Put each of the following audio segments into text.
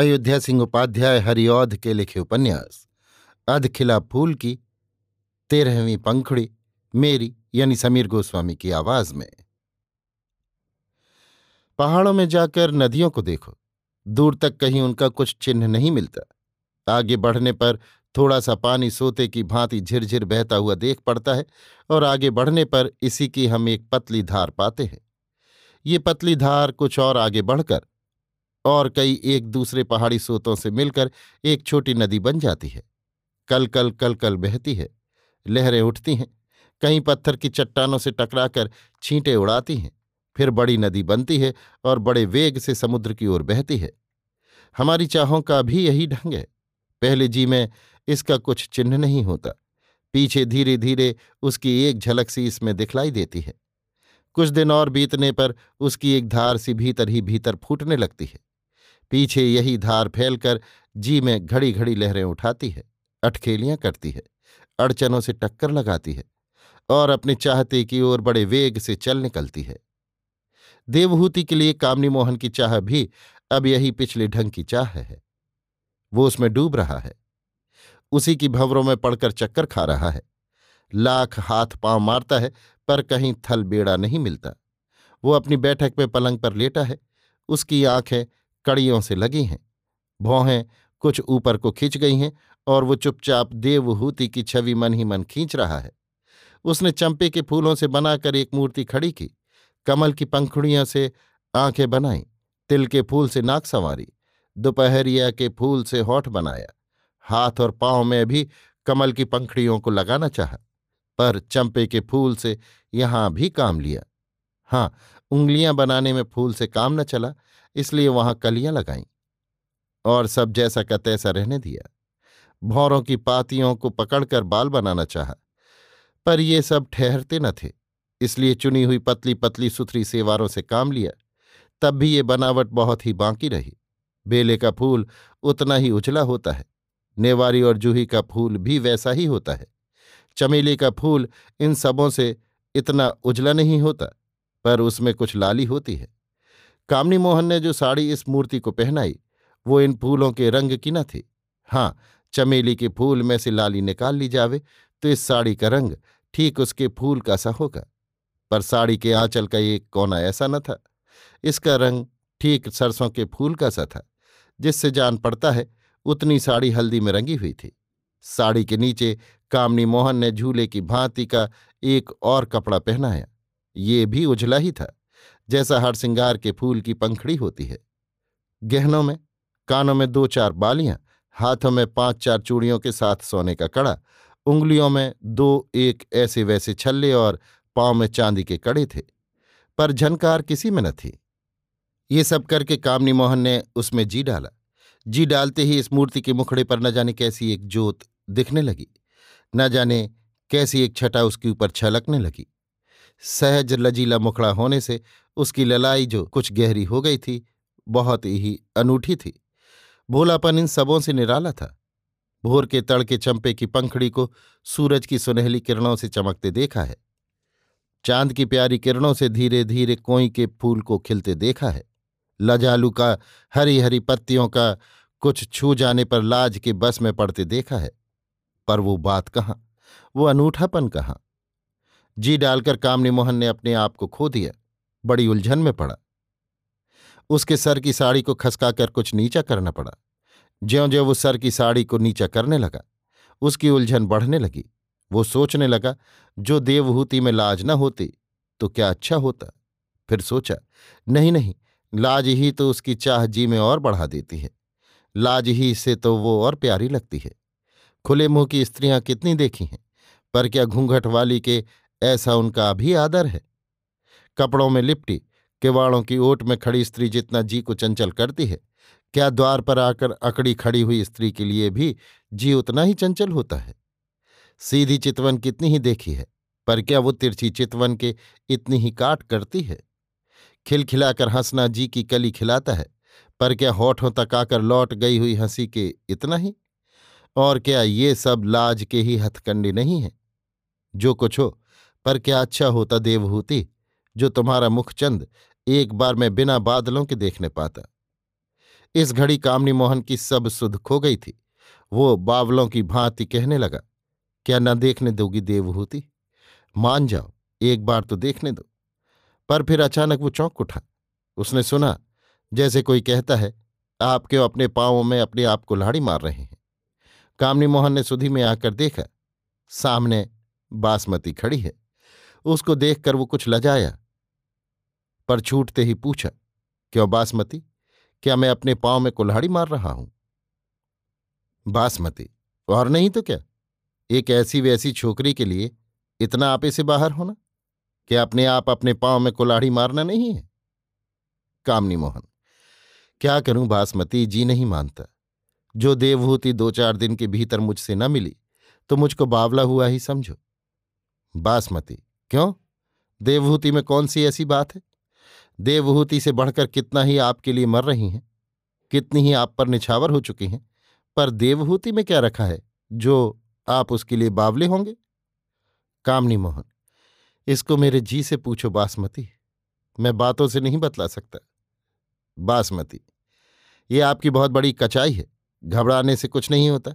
अयोध्या सिंह उपाध्याय हरिऔध के लिखे उपन्यास, अधखिला फूल की, तेरहवीं पंखुड़ी, मेरी यानी समीर गोस्वामी की आवाज़ में। पहाड़ों में जाकर नदियों को देखो, दूर तक कहीं उनका कुछ चिन्ह नहीं मिलता। आगे बढ़ने पर थोड़ा सा पानी सोते की भांति झिरझिर बहता हुआ देख पड़ता है और आगे बढ़ने पर इसी की हम एक पतली धार पाते हैं। ये पतली धार कुछ और आगे बढ़कर और कई एक दूसरे पहाड़ी सोतों से मिलकर एक छोटी नदी बन जाती है। कल कल कल कल बहती है, लहरें उठती हैं, कहीं पत्थर की चट्टानों से टकराकर छींटे उड़ाती हैं, फिर बड़ी नदी बनती है और बड़े वेग से समुद्र की ओर बहती है। हमारी चाहों का भी यही ढंग है। पहले जी में इसका कुछ चिन्ह नहीं होता, पीछे धीरे धीरे उसकी एक झलक सी इसमें दिखलाई देती है। कुछ दिन और बीतने पर उसकी एक धार सी भीतर ही भीतर फूटने लगती है। पीछे यही धार फैलकर जी में घड़ी घड़ी लहरें उठाती है अटखेलियाँ करती है, अड़चनों से टक्कर लगाती है और अपने चाहते की ओर बड़े वेग से चल निकलती है। देवहूति के लिए कामनी मोहन की चाह भी अब यही पिछले ढंग की चाह है। वो उसमें डूब रहा है। उसी की भंवरों में पड़कर चक्कर खा रहा है। लाख हाथ पाँव मारता है, पर कहीं थल बेड़ा नहीं मिलता। वो अपनी बैठक में पलंग पर लेटा है, उसकी आँखें कड़ियों से लगी हैं। भौहें कुछ ऊपर को खिंच गई हैं और वो चुपचाप देवहूति की छवि मन ही मन खींच रहा है। उसने चंपे के फूलों से बनाकर एक मूर्ति खड़ी की। कमल की पंखुड़ियों से आँखें बनाई, तिल के फूल से नाक संवारी, दोपहरिया के फूल से होठ बनाया। हाथ और पाँव में भी कमल की पंखड़ियों को लगाना चाहा, पर चंपे के फूल से यहाँ भी काम लिया। हाँ उंगलियाँ बनाने में फूल से काम न चला, इसलिए वहाँ कलियाँ लगाईं। और सब जैसा का तैसा रहने दिया। भौरों की पातियों को पकड़कर बाल बनाना चाहा, पर ये सब ठहरते न थे, इसलिए चुनी हुई पतली पतली सुथरी सेवारों से काम लिया। तब भी ये बनावट बहुत ही बाकी रही। बेले का फूल उतना ही उजला होता है, नेवारी और जूही का फूल भी वैसा ही होता है। चमेली का फूल इन सबों से इतना उजला नहीं होता। पर उसमें कुछ लाली होती है। कामनी मोहन ने जो साड़ी इस मूर्ति को पहनाई, वो इन फूलों के रंग की न थी। हाँ चमेली के फूल में से लाली निकाल ली जावे तो इस साड़ी का रंग ठीक उसके फूल का सा होगा। पर साड़ी के आंचल का एक कोना ऐसा न था। इसका रंग ठीक सरसों के फूल का सा था। जिससे जान पड़ता है, उतनी साड़ी हल्दी में रंगी हुई थी। साड़ी के नीचे कामनी मोहन ने झूले की भांति का एक और कपड़ा पहनाया। ये भी उजला ही था, जैसा हर सिंगार के फूल की पंखड़ी होती है। गहनों में, कानों में दो चार बालियाँ, हाथों में पाँच चार चूड़ियों के साथ सोने का कड़ा, उंगलियों में दो एक ऐसे वैसे छल्ले और पाँव में चांदी के कड़े थे, पर झनकार किसी में न थी। ये सब करके कामनी मोहन ने उसमें जी डाला। जी डालते ही इस मूर्ति के मुखड़े पर न जाने कैसी एक जोत दिखने लगी, न जाने कैसी एक छटा उसके ऊपर छलकने लगी। सहज लजीला मुखड़ा होने से उसकी ललाई जो कुछ गहरी हो गई थी, बहुत ही अनूठी थी। भोलापन इन सबों से निराला था। भोर के तड़के चंपे की पंखड़ी को सूरज की सुनहली किरणों से चमकते देखा है। चाँद की प्यारी किरणों से धीरे धीरे कोई के फूल को खिलते देखा है। लजालू का हरी हरी पत्तियों का कुछ छू जाने पर लाज के बस में पड़ते देखा है। पर वो बात कहाँ? वो अनूठापन कहाँ? जी डालकर कामनी मोहन ने अपने आप को खो दिया, बड़ी उलझन में पड़ा। उसके सर की साड़ी को खसकाकर कुछ नीचा करना पड़ा। ज्यो ज्यो वो सर की साड़ी को नीचा करने लगा, उसकी उलझन बढ़ने लगी। वो सोचने लगा, जो देवहूति में लाज न होती तो क्या अच्छा होता? फिर सोचा, नहीं नहीं, लाज ही तो उसकी चाह जी में और बढ़ा देती है। लाज ही से तो वो और प्यारी लगती है। खुले मुँह की स्त्रियाँ कितनी देखी हैं, पर क्या घूंघट वाली के ऐसा उनका अभी आदर है। कपड़ों में लिपटी, किवाड़ों की ओट में खड़ी स्त्री जितना जी को चंचल करती है, क्या द्वार पर आकर अकड़ी खड़ी हुई स्त्री के लिए भी जी उतना ही चंचल होता है? सीधी चितवन कितनी ही देखी है, पर क्या वो तिरछी चितवन के इतनी ही काट करती है? खिलखिलाकर हंसना जी की कली खिलाता है, पर क्या होठों तक आकर लौट गई हुई हँसी के इतना ही? और क्या ये सब लाज के ही हथकंडे नहीं हैं? जो कुछ हो पर क्या अच्छा होता देवहूति, जो तुम्हारा मुखचंद एक बार में बिना बादलों के देखने पाता? इस घड़ी कामनी मोहन की सब सुध खो गई थी। वो बावलों की भांति कहने लगा, क्या न देखने दोगी देवहूति? मान जाओ, एक बार तो देखने दो। पर फिर अचानक वो चौंक उठा। उसने सुना, जैसे कोई कहता है, आप क्यों अपने पांवों में अपने आप को लाड़ी मार रहे हैं? कामनी मोहन ने सुधी में आकर देखा, सामने बासमती खड़ी है। उसको देखकर वो कुछ लजाया। पर छूटते ही पूछा, क्यों बासमती? क्या मैं अपने पाँव में कुल्हाड़ी मार रहा हूँ? बासमती? और नहीं तो क्या? एक ऐसी वैसी छोकरी के लिए इतना आपे से बाहर होना क्या अपने आप अपने पाँव में कुल्हाड़ी मारना नहीं है? कामनी मोहन, क्या करूँ बासमती? जी नहीं मानता। जो देवहूति दो चार दिन के भीतर मुझसे न मिली तो मुझको बावला हुआ ही समझो। बासमती क्यों? देवहूति में कौन सी ऐसी बात है? देवहूति से बढ़कर कितना ही आपके लिए मर रही हैं, कितनी ही आप पर निछावर हो चुकी हैं, पर देवहूति में क्या रखा है जो आप उसके लिए बावले होंगे? कामनी मोहन, इसको मेरे जी से पूछो बासमती। मैं बातों से नहीं बतला सकता। बासमती, ये आपकी बहुत बड़ी कचाई है, घबराने से कुछ नहीं होता।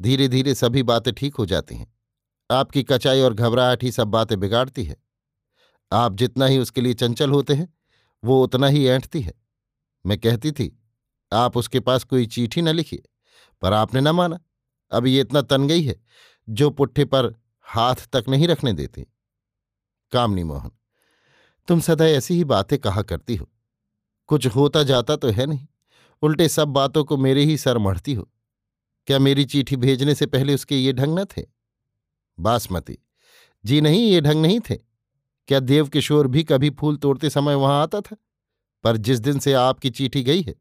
धीरे धीरे सभी बातें ठीक हो जाती हैं। आपकी कचाई और घबराहट ही सब बातें बिगाड़ती है। आप जितना ही उसके लिए चंचल होते हैं, वो उतना ही ऐंठती है। मैं कहती थी, आप उसके पास कोई चिट्ठी न लिखिए। पर आपने न माना। अब ये इतना तन गई है, जो पुट्ठे पर हाथ तक नहीं रखने देती। कामनी मोहन, तुम सदा ऐसी ही बातें कहा करती हो। कुछ होता जाता तो है नहीं। उल्टे सब बातों को मेरे ही सर मढ़ती हो। क्या मेरी चिट्ठी भेजने से पहले उसके ये ढंग न थे? बासमती। जी नहीं, ये ढंग नहीं थे। क्या देव किशोर भी कभी फूल तोड़ते समय वहाँ आता था? पर जिस दिन से आपकी चीठी गई है,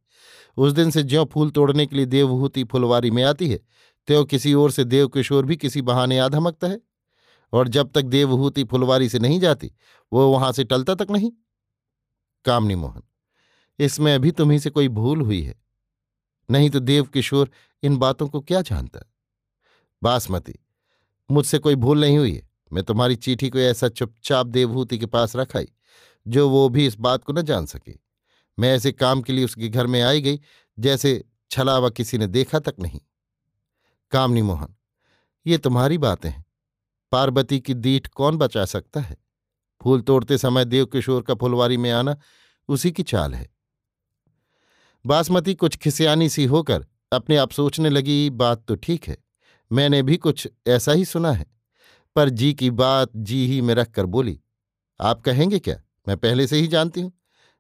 उस दिन से ज्यो फूल तोड़ने के लिए देवहूति फुलवारी में आती है, त्यों किसी ओर से देव किशोर भी किसी बहाने आ धमकता है। और जब तक देवहूति फुलवारी से नहीं जाती, वो वहाँ से टलता तक नहीं। कामनी मोहन, इसमें अभी तुम्ही से कोई भूल हुई है? नहीं तो देव किशोर इन बातों को क्या जानता? बासमती मुझसे कोई भूल नहीं हुई। है मैं तुम्हारी चिट्ठी को ऐसा चुपचाप देवभूति के पास रखाई जो वो भी इस बात को न जान सके। मैं ऐसे काम के लिए उसके घर में आई गई, जैसे छलावा किसी ने देखा तक नहीं। कामनी मोहन, ये तुम्हारी बातें हैं। पार्वती की दीठ कौन बचा सकता है? फूल तोड़ते समय देव किशोर का फुलवारी में आना उसी की चाल है। बासमती कुछ खिसियानी सी होकर अपने आप सोचने लगी, बात तो ठीक है। मैंने भी कुछ ऐसा ही सुना है। पर जी की बात जी ही में रखकर बोली, आप कहेंगे क्या? मैं पहले से ही जानती हूँ।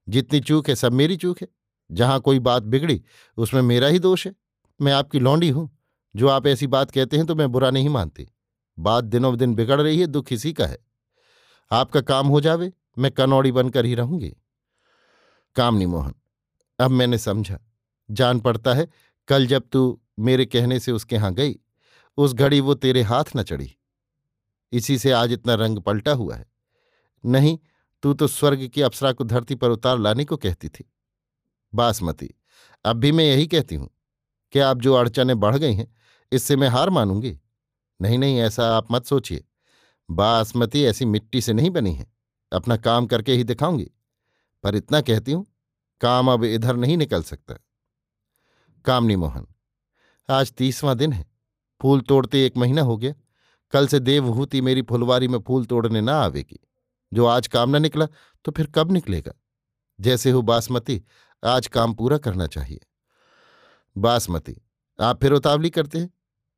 जितनी चूक है, सब मेरी चूक है। जहाँ कोई बात बिगड़ी, उसमें मेरा ही दोष है। मैं आपकी लौंडी हूँ। जो आप ऐसी बात कहते हैं तो मैं बुरा नहीं मानती। बात दिनों दिन बिगड़ रही है, दुख इसी का है। आपका काम हो जावे, मैं कनौड़ी बनकर ही रहूँगी। कामनी मोहन, अब मैंने समझा। जान पड़ता है, कल जब तू मेरे कहने से उसके यहाँ गई उस घड़ी वो तेरे हाथ न चढ़ी। इसी से आज इतना रंग पलटा हुआ है। नहीं, तू तो स्वर्ग की अप्सरा को धरती पर उतार लाने को कहती थी। बासमती, अब भी मैं यही कहती हूँ कि आप जो अड़चने बढ़ गई हैं, इससे मैं हार मानूँगी? नहीं नहीं, ऐसा आप मत सोचिए। बासमती ऐसी मिट्टी से नहीं बनी है, अपना काम करके ही दिखाऊँगी। पर इतना कहती हूँ, काम अब इधर नहीं निकल सकता। कामनी मोहन, आज तीसवां दिन है। फूल तोड़ते एक महीना हो गया। कल से देवहूति मेरी फुलवारी में फूल तोड़ने ना आवेगी। जो आज काम न निकला तो फिर कब निकलेगा? जैसे हो बासमती, आज काम पूरा करना चाहिए। बासमती, आप फिर उतावली करते हैं।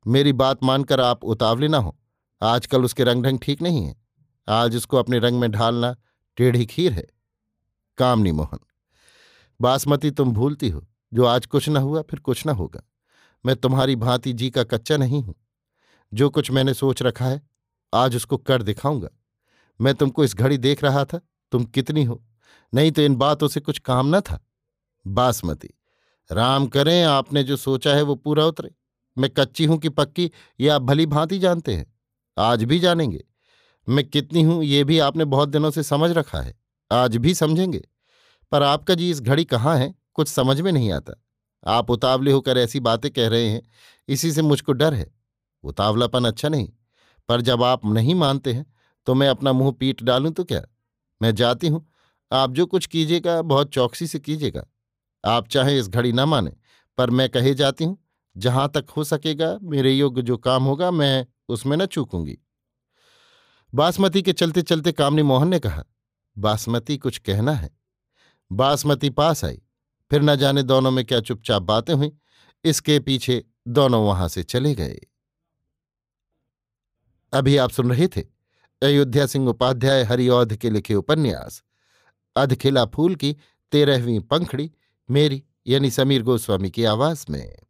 मेरी बात मानकर आप उतावले ना हो। आजकल उसके रंग ढंग ठीक नहीं है। आज उसको अपने रंग में ढालना टेढ़ी खीर है। कामनी मोहन, बासमती तुम भूलती हो। जो आज कुछ न हुआ, फिर कुछ न होगा। मैं तुम्हारी भांति जी का कच्चा नहीं हूँ। जो कुछ मैंने सोच रखा है, आज उसको कर दिखाऊँगा। मैं तुमको इस घड़ी देख रहा था, तुम कितनी हो। नहीं तो इन बातों से कुछ काम न था। बासमती, राम करें, आपने जो सोचा है वो पूरा उतरे। मैं कच्ची हूँ कि पक्की, ये आप भली भांति जानते हैं। आज भी जानेंगे। मैं कितनी हूँ, ये भी आपने बहुत दिनों से समझ रखा है। आज भी समझेंगे। पर आपका जी इस घड़ी कहाँ है, कुछ समझ में नहीं आता। आप उतावले होकर ऐसी बातें कह रहे हैं, इसी से मुझको डर है। उतावलापन अच्छा नहीं, पर जब आप नहीं मानते हैं तो मैं अपना मुँह पीट डालूं तो क्या? मैं जाती हूँ, आप जो कुछ कीजिएगा, बहुत चौकसी से कीजिएगा। आप चाहे इस घड़ी न माने, पर मैं कहे जाती हूँ, जहाँ तक हो सकेगा, मेरे योग्य जो काम होगा, मैं उसमें न चूकूँगी। बासमती के चलते चलते कामनी मोहन ने कहा, बासमती कुछ कहना है। बासमती पास आई। फिर न जाने दोनों में क्या चुपचाप बातें हुई। इसके पीछे दोनों वहाँ से चले गए। अभी आप सुन रहे थे अयोध्या सिंह उपाध्याय हरिऔध के लिखे उपन्यास, अधखिला फूल की तेरहवीं पंखड़ी, मेरी यानी समीर गोस्वामी की आवाज़ में।